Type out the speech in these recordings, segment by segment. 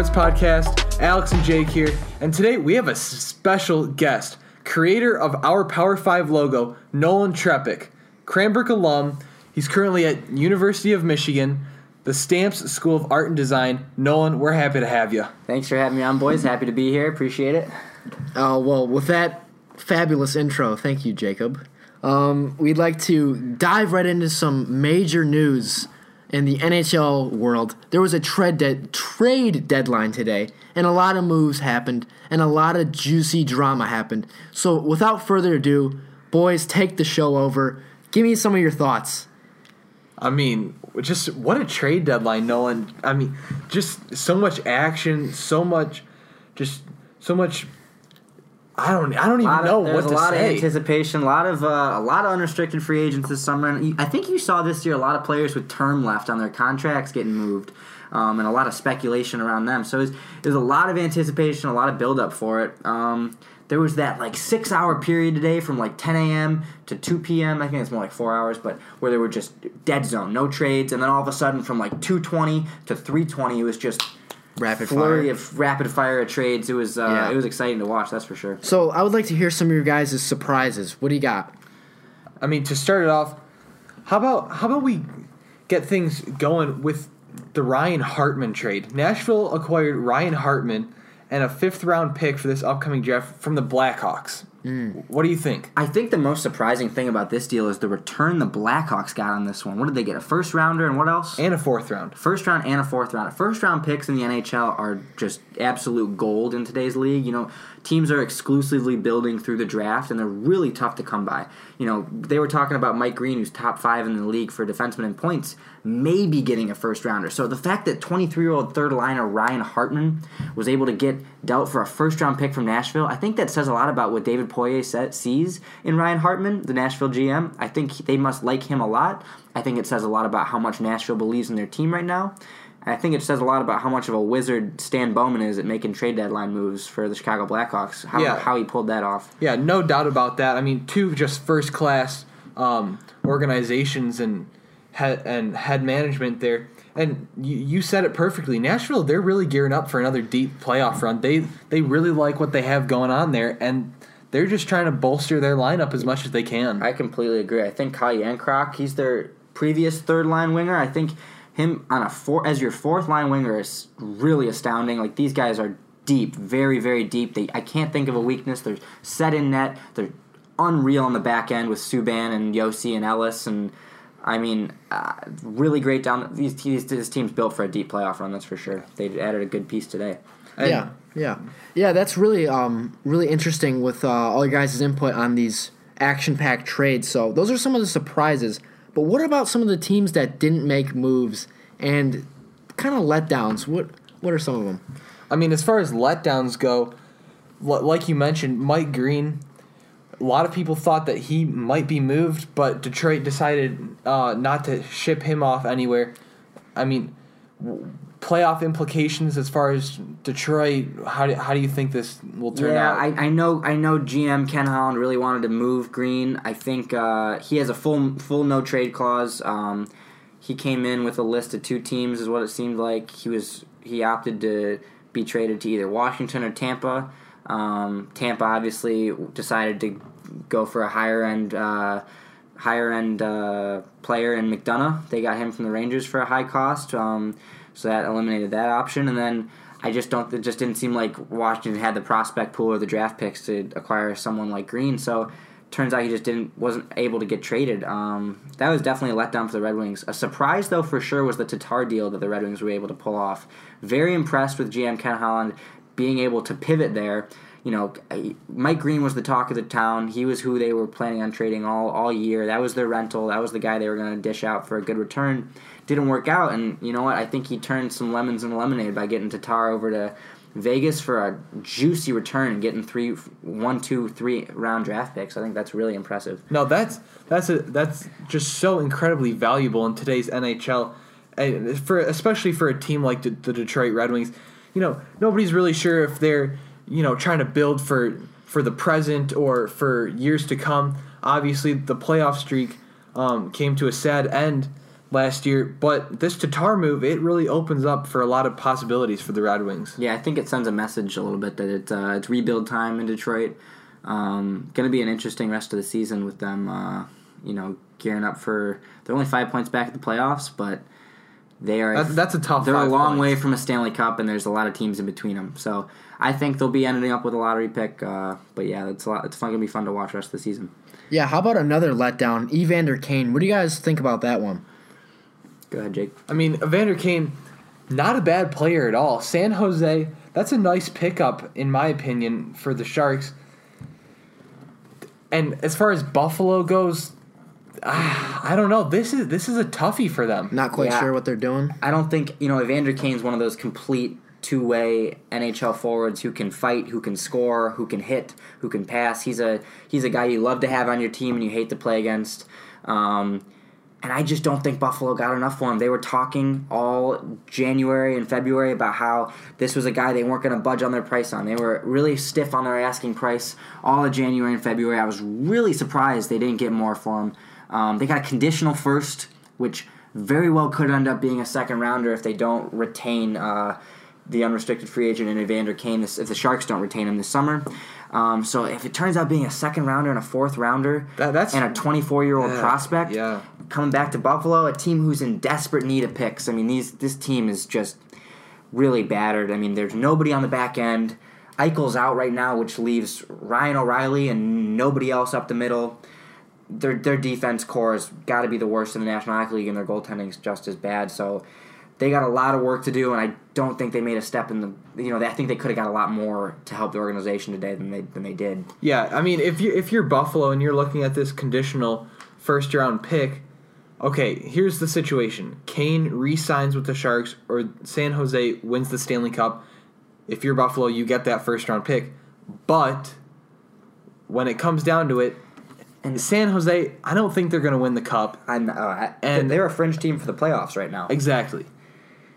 Sports Podcast. Alex and Jake here, and today we have a special guest, creator of our Power Five logo, Nolan Trepeck, Cranbrook alum. He's currently at University of Michigan, the Stamps School of Art and Design. Nolan, we're happy to have you. Thanks for having me on, boys. Happy to be here. Appreciate it. Oh, well, with that fabulous intro, thank you, Jacob. Um, we'd like to dive right into some major news in the NHL world. There was a trade, de- trade deadline today, and a lot of moves happened, and a lot of juicy drama happened. So, without further ado, boys, take the show over. Give me some of your thoughts. I mean, just what a trade deadline, Nolan. I mean, just so much action, so much, just so much. I don't. I don't even Lot of- know there's what a lot say. of anticipation, a lot of uh, a lot of unrestricted free agents this summer, and I think you saw this year a lot of players with term left on their contracts getting moved, um, and a lot of speculation around them. So there's, there's a lot of anticipation, a lot of buildup for it. Um, there was that like six hour period today from like 10 a.m. to 2 p.m. I think it's more like four hours, but where they were just dead zone, no trades, and then all of a sudden from like 2:20 to 3:20, it was just Rapid flurry fire. of rapid fire of trades. It was uh, Yeah. it was exciting to watch. That's for sure. So, I would like to hear some of your guys' surprises. What do you got? I mean, to start it off, how about how about we get things going with the Ryan Hartman trade? Nashville acquired Ryan Hartman and a fifth round pick for this upcoming draft from the Blackhawks. Mm. What do you think? I think the most surprising thing about this deal is the return the Blackhawks got on this one. What did they get? A first rounder and what else? And a fourth round. First round and a fourth round. First round picks in the NHL are just absolute gold in today's league. You know, teams are exclusively building through the draft, and they're really tough to come by. You know, they were talking about Mike Green, who's top five in the league for defensemen and points, maybe getting a first rounder. So the fact that 23 year old third liner Ryan Hartman was able to get dealt for a first round pick from Nashville, I think that says a lot about what David Poirier sa- sees in Ryan Hartman, the Nashville GM. I think they must like him a lot. I think it says a lot about how much Nashville believes in their team right now. I think it says a lot about how much of a wizard Stan Bowman is at making trade deadline moves for the Chicago Blackhawks. How, Yeah. how he pulled that off. Yeah, no doubt about that. I mean, two just first class um, organizations and head and head management there. And you, you said it perfectly. Nashville, they're really gearing up for another deep playoff run. They they really like what they have going on there, and they're just trying to bolster their lineup as much as they can. I completely agree. I think Calle Jarnkrok, he's their previous third line winger. I think him on a four as your fourth line winger is really astounding. Like these guys are deep, very very deep. They I can't think of a weakness. They're set in net. They're unreal on the back end with Subban and Josi and Ellis and. I mean, uh, really great down. These, these this team's built for a deep playoff run. That's for sure. They added a good piece today. And- yeah, yeah, yeah. That's really, um, really interesting with uh, all your guys' input on these action-packed trades. So those are some of the surprises. But what about some of the teams that didn't make moves and kind of letdowns? What What are some of them? I mean, as far as letdowns go, like you mentioned, Mike Green. A lot of people thought that he might be moved, but Detroit decided uh, not to ship him off anywhere. I mean, playoff implications as far as Detroit. How do, how do you think this will turn yeah, out? I, I know. I know. GM Ken Holland really wanted to move Green. I think uh, he has a full full no trade clause. Um, he came in with a list of two teams, is what it seemed like. He was he opted to be traded to either Washington or Tampa. Um, Tampa obviously decided to go for a higher end. Uh, higher end uh, player in McDonagh. They got him from the Rangers for a high cost, um, so that eliminated that option. And then I just don't. It just didn't seem like Washington had the prospect pool or the draft picks to acquire someone like Green. So turns out he just didn't wasn't able to get traded. Um, that was definitely a letdown for the Red Wings. A surprise though for sure was the Tatar deal that the Red Wings were able to pull off. Very impressed with GM Ken Holland being able to pivot there. You know, Mike Green was the talk of the town. He was who they were planning on trading all all year. That was their rental. That was the guy they were going to dish out for a good return. Didn't work out, and you know what? I think he turned some lemons into lemonade by getting Tatar over to Vegas for a juicy return and getting three, one, two, three round draft picks. I think that's really impressive. No, that's that's a, that's just so incredibly valuable in today's NHL, and for especially for a team like the, the Detroit Red Wings. You know, nobody's really sure if they're you know trying to build for for the present or for years to come. Obviously, the playoff streak um, came to a sad end, last year. But this Tatar move, it really opens up for a lot of possibilities for the Red Wings. Yeah, I think it sends a message a little bit that it, uh, it's rebuild time in Detroit. Um, going to be an interesting rest of the season with them, uh, you know, gearing up for. They're only five points back at the playoffs, but they are. That, that's a tough. they're a long points. way from a Stanley Cup, and there's a lot of teams in between them. So I think they'll be ending up with a lottery pick. Uh, but yeah, it's a lot. It's going to be fun to watch the rest of the season. Yeah, how about another letdown? Evander Kane. What do you guys think about that one? Go ahead, Jake. I mean, Evander Kane, not a bad player at all. San Jose, that's a nice pickup in my opinion for the Sharks. And as far as Buffalo goes, ah, I don't know. This is this is a toughie for them. Not quite Yeah. sure what they're doing. I don't think you know Evander Kane's one of those complete two-way NHL forwards who can fight, who can score, who can hit, who can pass. He's a he's a guy you love to have on your team and you hate to play against. Um, and I just don't think Buffalo got enough for him. They were talking all January and February about how this was a guy they weren't going to budge on their price on. They were really stiff on their asking price all of January and February. I was really surprised they didn't get more for him. Um, they got a conditional first, which very well could end up being a second rounder if they don't retain uh, the unrestricted free agent in Evander Kane. This, if the Sharks don't retain him this summer. Um, so if it turns out being a second rounder and a fourth rounder That- that's- and a 24 year old Yeah, prospect yeah. coming back to Buffalo, a team who's in desperate need of picks. I mean, these this team is just really battered. I mean, there's nobody on the back end. Eichel's out right now, which leaves Ryan O'Reilly and nobody else up the middle. Their their defense core has got to be the worst in the National Hockey League, and their goaltending's just as bad. So they got a lot of work to do, and I don't think they made a step in the. You know, I think they could have got a lot more to help the organization today than they than they did. Yeah, I mean, if you if you're Buffalo and you're looking at this conditional first round pick, okay, here's the situation: Kane re-signs with the Sharks, or San Jose wins the Stanley Cup. If you're Buffalo, you get that first round pick, but when it comes down to it, and San Jose, I don't think they're going to win the cup. I'm, uh, and And- they're a fringe team for the playoffs right now. Exactly.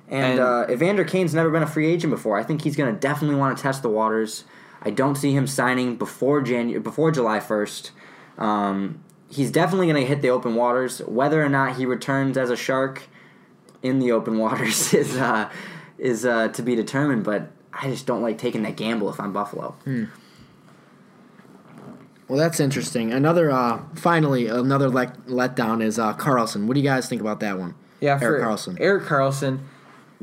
And, And- uh, Evander Kane's never been a free agent before. I think he's going to definitely want to test the waters. I don't see him signing before January, before July first. Um, he's definitely going to hit the open waters. Whether or not he returns as a shark in the open waters is uh, is uh, to be determined. But I just don't like taking that gamble if I'm Buffalo. Well, that's interesting. Another, uh, finally, another let letdown is uh, Karlsson. What do you guys think about that one? Yeah, Erik Karlsson. Erik Karlsson,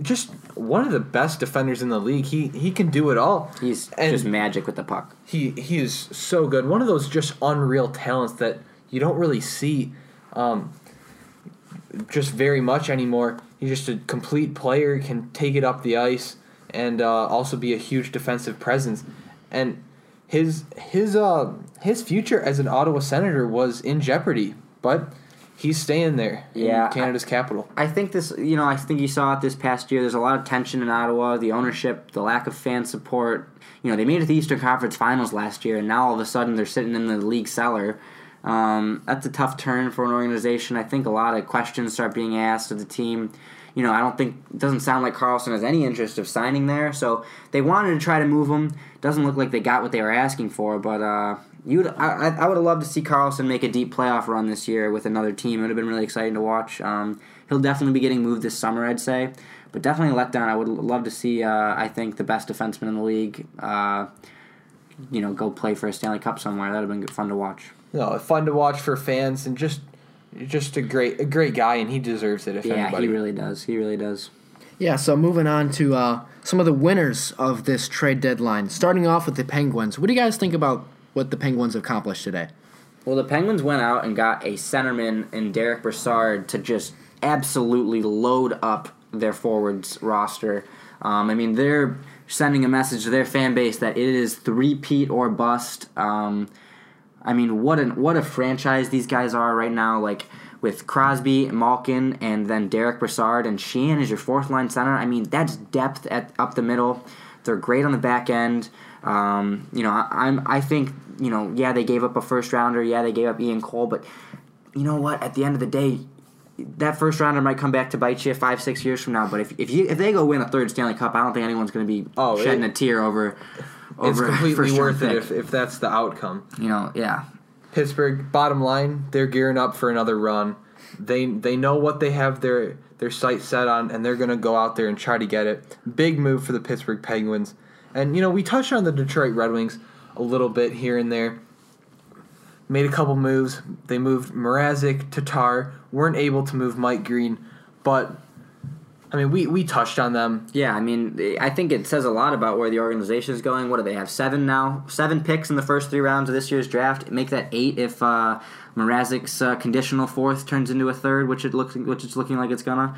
just one of the best defenders in the league. He he can do it all. He's And- just magic with the puck. He he is so good. One of those just unreal talents that you don't really see, um, just very much anymore. He's just a complete player. Can take it up the ice and uh, also be a huge defensive presence. And his his uh his future as an Ottawa Senator was in jeopardy, but he's staying there Yeah, in Canada's capital. I think this, you know, I think you saw it this past year. There's a lot of tension in Ottawa, the ownership, the lack of fan support. You know, they made it to the Eastern Conference Finals last year, and now all of a sudden they're sitting in the league cellar. Um, that's a tough turn for an organization. I think a lot of questions start being asked of the team. You know, I don't think it doesn't sound like Karlsson has any interest of signing there. So they wanted to try to move him. Doesn't look like they got what they were asking for, but uh, you, I, I would have loved to see Karlsson make a deep playoff run this year with another team. It would have been really exciting to watch. Um, he'll definitely be getting moved this summer, I'd say, but definitely a letdown. I would love to see. Uh, I think the best defenseman in the league. Uh, you know, go play for a Stanley Cup somewhere. That'd have been fun to watch. No, fun to watch for fans and just just a great a great guy and he deserves it if Yeah, anybody. he really does. He really does. Yeah, so moving on to uh, some of the winners of this trade deadline. Starting off with the Penguins. What do you guys think about what the Penguins accomplished today? Well, the Penguins went out and got a centerman in Derek Brassard to just absolutely load up their forwards roster. Um, I mean, they're sending a message to their fan base that it is three-peat or bust. Um, I mean, what an what a franchise these guys are right now. Like with Crosby, Malkin, and then Derek Brassard and Sheahan is your fourth line center. I mean, that's depth at up the middle. They're great on the back end. Um, you know, I, I'm I think you know, yeah, they gave up a first rounder. Yeah, they gave up Ian Cole, but you know what? At the end of the day, that first rounder might come back to bite you five, six years from now. But if if you if they go win a third Stanley Cup, I don't think anyone's going to be Oh, shedding it- a tear over. It's completely worth it if, if that's the outcome. you know. Yeah, Pittsburgh, bottom line, they're gearing up for another run. They they know what they have their their sights set on, and they're gonna go out there and try to get it. Big move for the Pittsburgh Penguins, and you know we touched on the Detroit Red Wings a little bit here and there. Made a couple moves. They moved Mrazek, Tatar. weren't able to move Mike Green, but I mean, we, we touched on them. Yeah, I mean, I think it says a lot about where the organization is going. What do they have? Seven now? Seven picks in the first three rounds of this year's draft. Make that eight if uh, Mrazek's uh, conditional fourth turns into a third, which it looks which it's looking like it's gonna.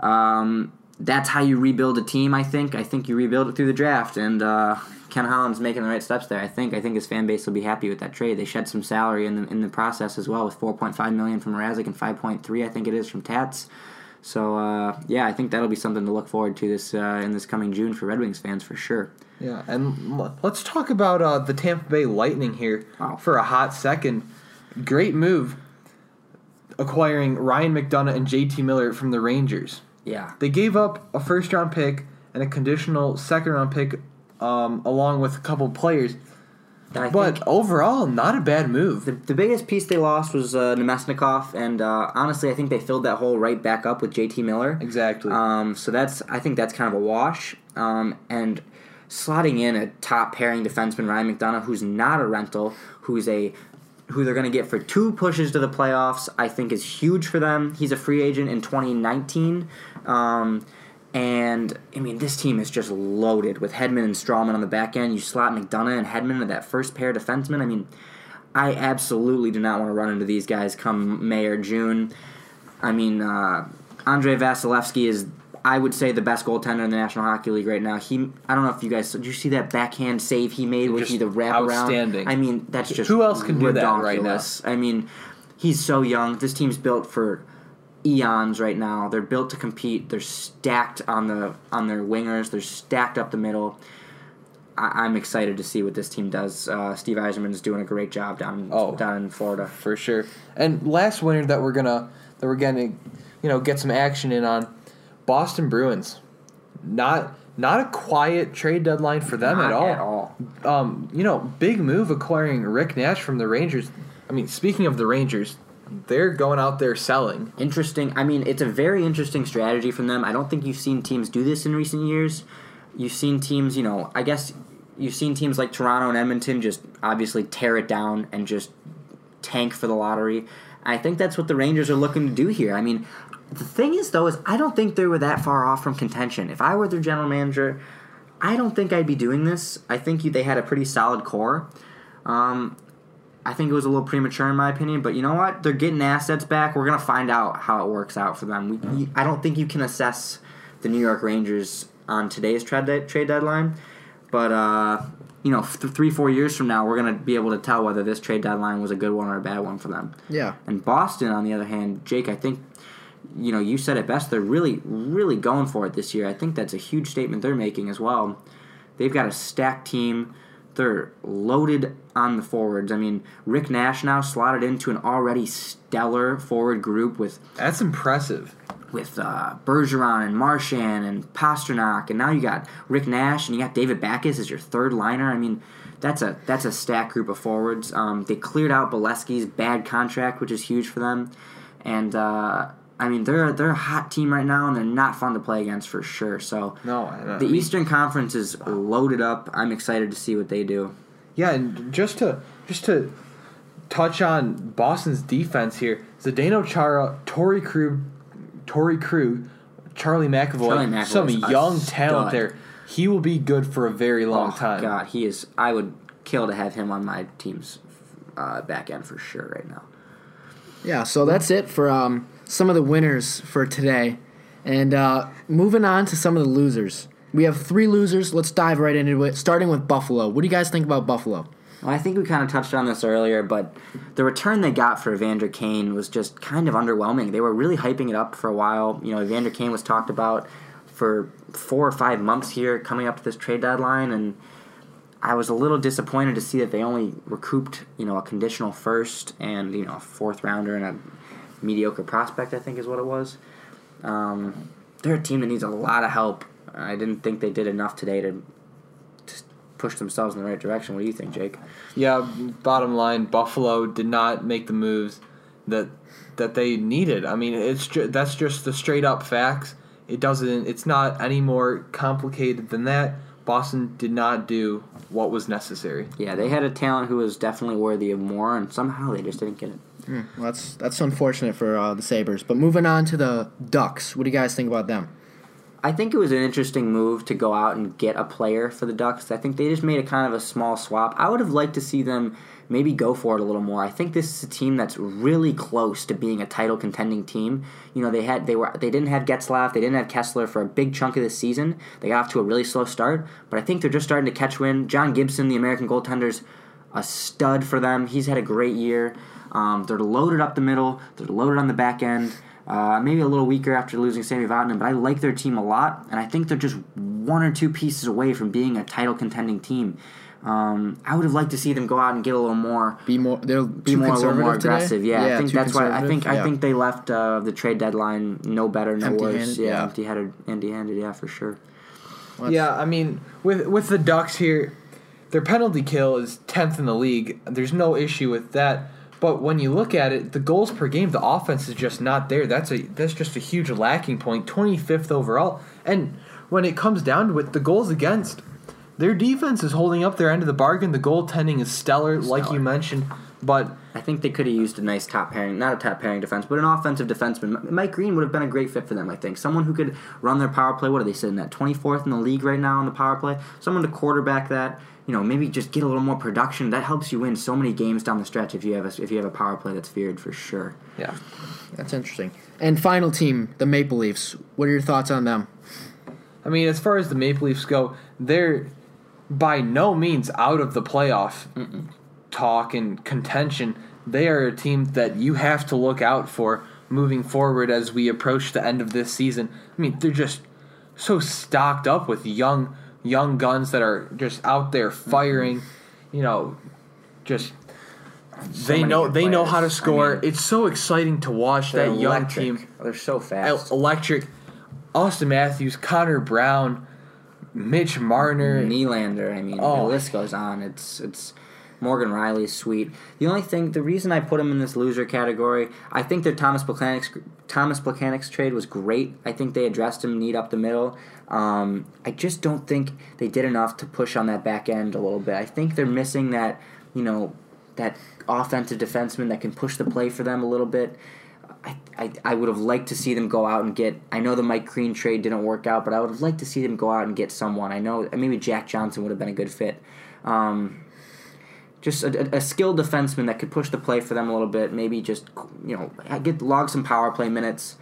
Um, that's how you rebuild a team. I think. I think you rebuild it through the draft, and uh, Ken Holland's making the right steps there. I think. I think his fan base will be happy with that trade. They shed some salary in the in the process as well, with four point five million from Mrazek and five point three, I think it is, from Tats. So uh, yeah, I think that'll be something to look forward to this uh, in this coming June for Red Wings fans for sure. Yeah, and let's talk about uh, the Tampa Bay Lightning here for a hot second. Great move, acquiring Ryan McDonagh and JT Miller from the Rangers. Yeah, they gave up a first round pick and a conditional second round pick, um, along with a couple players I but overall, not a bad move. The, the biggest piece they lost was uh, Namestnikov, and uh, honestly, I think they filled that hole right back up with JT Miller. Exactly. Um, so that's I think that's kind of a wash. Um, and slotting in a top pairing defenseman Ryan McDonagh, who's not a rental, who's a who they're going to get for two pushes to the playoffs, I think is huge for them. He's a free agent in 2019. Um, and I mean, this team is just loaded with Hedman and Stralman on the back end. You slot McDonagh and Hedman at that first pair defenseman. I mean, I absolutely do not want to run into these guys come May or June. I mean, uh, Andrei Vasilevskiy is, I would say, the best goaltender in the National Hockey League right now. He, I don't know if you guys did you see that backhand save he made with the wrap outstanding. I mean, that's just who else can ridiculous. do that right now? I mean, he's so young. This team's built for eons right now. They're built to compete. They're stacked on the on their wingers. They're stacked up the middle. I, am excited to see what this team does. Uh, Steve Yzerman's doing a great job down oh, down in Florida for sure. And last winter that we're gonna that we're gonna you know get some action in on Boston Bruins. Not not a quiet trade deadline for them at all. At all. Um, you know, big move acquiring Rick Nash from the Rangers. I mean, speaking of the Rangers, they're going out there selling. Interesting. I mean, it's a very interesting strategy from them. I don't think you've seen teams do this in recent years. You've seen teams, you know, I guess you've seen teams like Toronto and Edmonton just obviously tear it down and just tank for the lottery. I think that's what the Rangers are looking to do here. I mean, the thing is though is I don't think they were that far off from contention. If I were their general manager, I don't think I'd be doing this. I think they had a pretty solid core. Um, I think it was a little premature in my opinion, but you know what? They're getting assets back. We're gonna find out how it works out for them. We, I don't think you can assess the New York Rangers on today's trade de- trade deadline, but uh, you know, th- three four years from now, we're gonna be able to tell whether this trade deadline was a good one or a bad one for them. Yeah. And Boston, on the other hand, Jake, I think. You know, you said it best. They're really, really going for it this year. I think that's a huge statement they're making as well. They've got a stacked team they're loaded on the forwards. I mean, Rick Nash now slotted into an already stellar forward group with that's impressive. With uh, Bergeron and Marchand and Pastrnak, and now you got Rick Nash and you got David Backes as your third liner. I mean, that's a that's a stacked group of forwards. Um, they cleared out Beleskey's bad contract, which is huge for them, and uh, I mean, they're they're a hot team right now, and they're not fun to play against for sure. So no, I, the mean, Eastern Conference is loaded up. I'm excited to see what they do. Yeah, and just to just to touch on Boston's defense here, Zdeno Chara, Torey Krug, Torey Krug, Charlie McAvoy, Charlie McAvoy some young talent there. He will be good for a very long oh, time. God, he is. I would kill to have him on my team's uh, back end for sure right now. Yeah, so that's it for um, some of the winners for today. And uh, moving on to some of the losers. We have three losers. Let's dive right into it, starting with Buffalo. What do you guys think about Buffalo? Well, I think we kind of touched on this earlier, but the return they got for Evander Kane was just kind of underwhelming. They were really hyping it up for a while. You know, Evander Kane was talked about for four or five months here coming up to this trade deadline, and I was a little disappointed to see that they only recouped, you know, a conditional first and, you know, a fourth rounder and a mediocre prospect, I think is what it was. Um, they're a team that needs a lot of help. I didn't think they did enough today to, to push themselves in the right direction. What do you think, Jake? Yeah, bottom line, Buffalo did not make the moves that that they needed. I mean, it's ju- that's just the straight up facts. It doesn't. It's not any more complicated than that. Boston did not do what was necessary. Yeah, they had a talent who was definitely worthy of more, and somehow they just didn't get it. Well, that's that's unfortunate for uh, the Sabres. But moving on to the Ducks, what do you guys think about them? I think it was an interesting move to go out and get a player for the Ducks. I think they just made a kind of a small swap. I would have liked to see them maybe go for it a little more. I think this is a team that's really close to being a title contending team. You know, they had they were they didn't have Getzlaf, they didn't have Kesler for a big chunk of the season. They got off to a really slow start, but I think they're just starting to catch wind. John Gibson, the American goaltender's a stud for them. He's had a great year. Um, they're loaded up the middle. They're loaded on the back end. Uh, maybe a little weaker after losing Sami Vatanen, but I like their team a lot, and I think they're just one or two pieces away from being a title contending team. Um, I would have liked to see them go out and get a little more, Be more, they'll be too more, a little more aggressive. Yeah, I think that's why I think I think they left uh, the trade deadline no better, no worse. Empty-handed? Yeah, Yeah. empty-handed, empty-handed. Yeah, for sure. Well, Yeah, I mean, with with the Ducks here, their penalty kill is tenth in the league. There's no issue with that. But when you look at it, the goals per game, the offense is just not there. That's a that's just a huge lacking point. Twenty fifth overall, and when it comes down to it, the goals against, their defense is holding up their end of the bargain. The goaltending is stellar, like you mentioned. But I think they could have used a nice top pairing, not a top pairing defense, but an offensive defenseman. Mike Green would have been a great fit for them, I think. Someone who could run their power play. What are they sitting at? 24th in the league right now on the power play? Someone to quarterback that. You know, maybe just get a little more production. That helps you win so many games down the stretch if you have a, if you have a power play that's feared for sure. yeah, That's interesting. And final team, the Maple Leafs. What are your thoughts on them? I mean, as far as the Maple Leafs go, they're by no means out of the playoff talk and contention. They are a team that you have to look out for moving forward as we approach the end of this season. I mean, they're just so stocked up with young young guns that are just out there mm-hmm. firing, you know, just they know good they know how to I score. mean, it's so exciting to watch They're that young electric. team They're so fast. electric. Auston Matthews, Connor Brown, Mitch Marner. Nylander. I mean, Oh. the list goes on. It's it's Morgan Rielly's sweet. The only thing, the reason I put him in this loser category, I think their Thomas Plekanec's Thomas Plekanec's trade was great. I think they addressed him neat up the middle. Um, I just don't think they did enough to push on that back end a little bit. I think they're missing that, you know, that offensive defenseman that can push the play for them a little bit. I, I, I would have liked to see them go out and get. I know the Mike Green trade didn't work out, but I would have liked to see them go out and get someone. I know maybe Jack Johnson would have been a good fit. Um, just a, a skilled defenseman that could push the play for them a little bit. Maybe just you know get log some power play minutes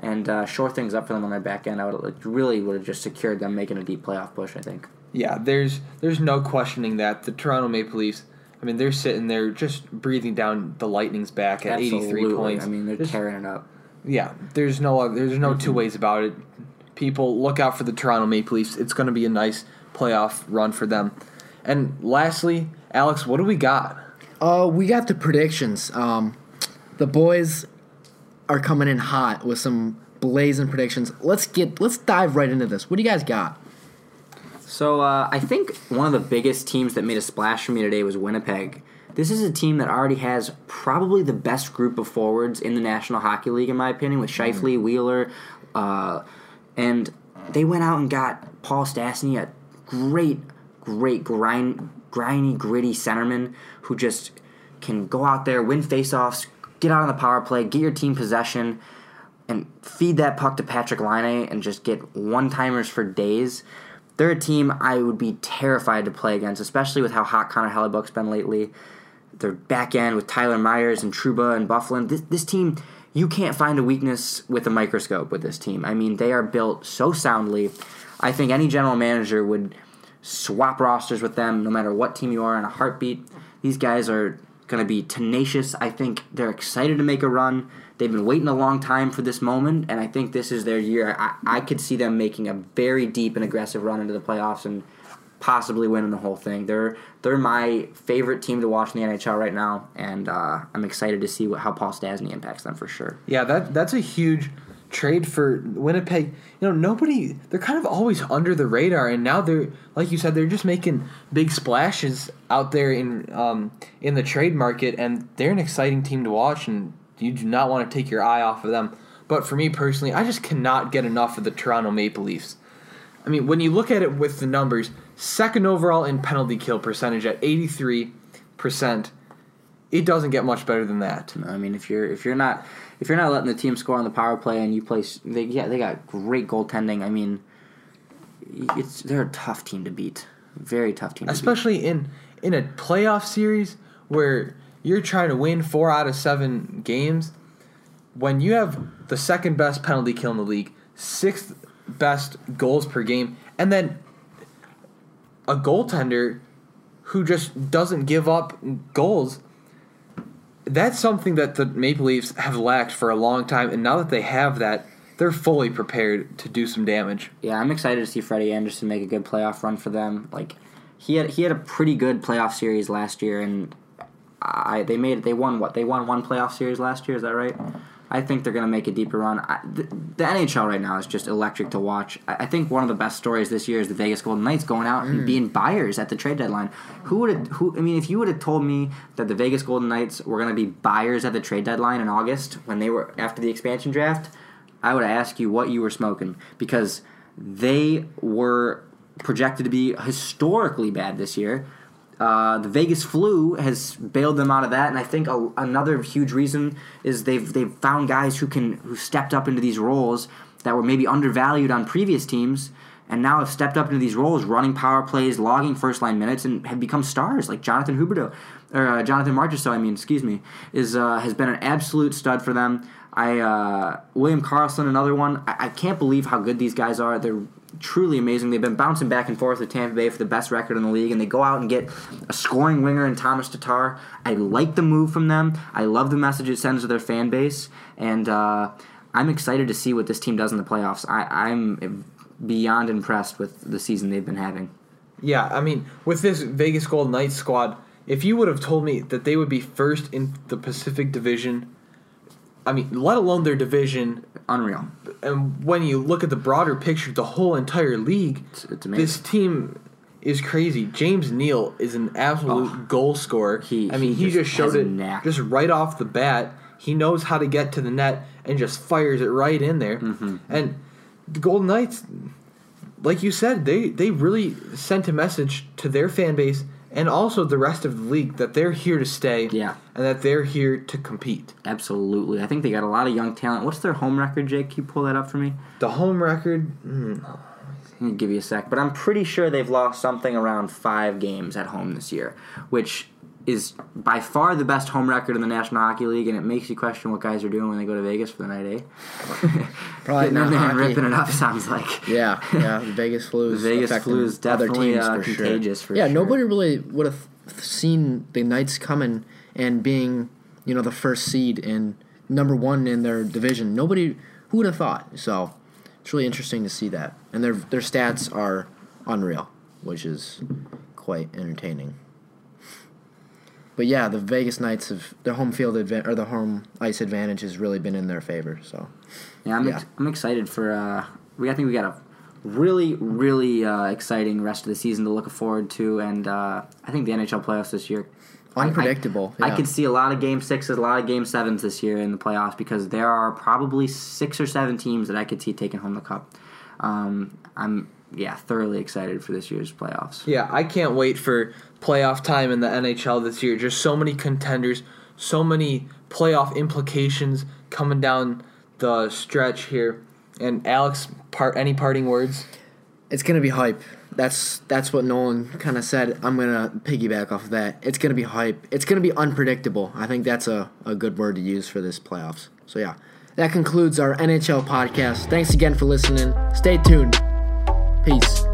and uh, shore things up for them on their back end. I would really would have just secured them making a deep playoff push. I think. Yeah, there's there's no questioning that the Toronto Maple Leafs. I mean, they're sitting there just breathing down the Lightning's back at 83 points. I mean, they're tearing it up. yeah, there's no there's no two ways about it. People look out for the Toronto Maple Leafs. It's going to be a nice playoff run for them. And lastly, Alex, what do we got? Uh, we got the predictions. Um, the boys are coming in hot with some blazing predictions. Let's get let's dive right into this. What do you guys got? So uh, I think one of the biggest teams that made a splash for me today was Winnipeg. This is a team that already has probably the best group of forwards in the National Hockey League, in my opinion, with Scheifele, Wheeler, uh, and they went out and got Paul Stastny, a great, great grind, grindy, gritty centerman who just can go out there, win faceoffs, get out on the power play, get your team possession, and feed that puck to Patrik Laine and just get one timers for days. They're a team I would be terrified to play against, especially with how hot Connor Hellebuyck's been lately. Their back end with Tyler Myers and Trouba and Byfuglien. This, this team, you can't find a weakness with a microscope with this team. I mean, they are built so soundly. I think any general manager would swap rosters with them no matter what team you are in a heartbeat. These guys are going to be tenacious. I think they're excited to make a run. They've been waiting a long time for this moment, and I think this is their year. I, I could see them making a very deep and aggressive run into the playoffs and possibly winning the whole thing. They're they're my favorite team to watch in the NHL right now, and uh, I'm excited to see what, how Paul Stastny impacts them for sure. Yeah, that that's a huge trade for Winnipeg. You know, nobody they're kind of always under the radar and now they're like you said they're just making big splashes out there in um in the trade market and they're an exciting team to watch and You do not want to take your eye off of them. But for me personally, I just cannot get enough of the Toronto Maple Leafs. I mean, when you look at it with the numbers, second overall in penalty kill percentage at 83%, it doesn't get much better than that. I mean, if you're if you're not if you're not letting the team score on the power play and you play, they, yeah, they got great goaltending. I mean, it's they're a tough team to beat, very tough team. Especially in in a playoff series where you're trying to win four out of seven games. When you have the second best penalty kill in the league, sixth best goals per game, and then a goaltender who just doesn't give up goals. That's something that the Maple Leafs have lacked for a long time, and now that they have that, they're fully prepared to do some damage. Yeah, I'm excited to see Freddie Andersen make a good playoff run for them. Like he had he had a pretty good playoff series last year, and I they made they won what they won one playoff series last year. Is that right? I think they're going to make a deeper run. I, the, the, NHL right now is just electric to watch. I, I, think one of the best stories this year is the Vegas Golden Knights going out mm. and being buyers at the trade deadline. Who would have? Who? I mean, if you would have told me that the Vegas Golden Knights were going to be buyers at the trade deadline in August when they were after the expansion draft, I would have asked you what you were smoking because they were projected to be historically bad this year. Uh, the Vegas flu has bailed them out of that, and I think a, another huge reason is they've they've found guys who can who stepped up into these roles that were maybe undervalued on previous teams, and now have stepped up into these roles, running power plays, logging first line minutes, and have become stars like Jonathan Huberdeau or uh, Jonathan Marchessault. I mean, excuse me, is uh, has been an absolute stud for them. I uh, William Karlsson, another one. I, I can't believe how good these guys are. They're truly amazing. They've been bouncing back and forth with Tampa Bay for the best record in the league, and they go out and get a scoring winger in Thomas Tatar. I like the move from them. I love the message it sends to their fan base, and uh, I'm excited to see what this team does in the playoffs. I, I'm beyond impressed with the season they've been having. Yeah, I mean, with this Vegas Golden Knights squad, if you would have told me that they would be first in the Pacific Division, I mean, let alone their division, unreal. And when you look at the broader picture, the whole entire league, it's, it's this team is crazy. James Neal is an absolute oh, goal scorer. He, I mean, he, he just, just showed it just right off the bat. He knows how to get to the net and just fires it right in there. Mm-hmm. And the Golden Knights, like you said, they they really sent a message to their fan base and also the rest of the league that they're here to stay. Yeah. And that they're here to compete. Absolutely. I think they got a lot of young talent. What's their home record, Jake? Can you pull that up for me? The home record. Mm. Give you a sec, but I'm pretty sure they've lost something around five games at home this year, which is by far the best home record in the National Hockey League, and it makes you question what guys are doing when they go to Vegas for the night, eh? Probably not and ripping it up. Sounds like yeah, yeah. The Vegas flu is the Vegas flu is definitely uh, for contagious. Sure. For yeah, sure. nobody really would have seen the Knights coming and being you know the first seed and number one in their division. Nobody who would have thought. So it's really interesting to see that, and their their stats are unreal, which is quite entertaining. But yeah, the Vegas Knights have the home field advantage or the home ice advantage has really been in their favor. So yeah, I'm yeah. Ex- I'm excited for. Uh, we I think we got a really really uh, exciting rest of the season to look forward to, and uh, I think the NHL playoffs this year. Unpredictable. I, I, yeah. I could see a lot of game sixes, a lot of game sevens this year in the playoffs because there are probably six or seven teams that I could see taking home the cup. Um, I'm yeah thoroughly excited for this year's playoffs. Yeah, I can't wait for playoff time in the NHL this year. Just so many contenders, so many playoff implications coming down the stretch here. And Alex, part any parting words? It's gonna be hype. That's that's what Nolan kind of said. I'm gonna piggyback off of that. It's gonna be hype. It's gonna be unpredictable. I think that's a, a good word to use for this playoffs. So yeah, that concludes our NHL podcast. Thanks again for listening. Stay tuned. Peace.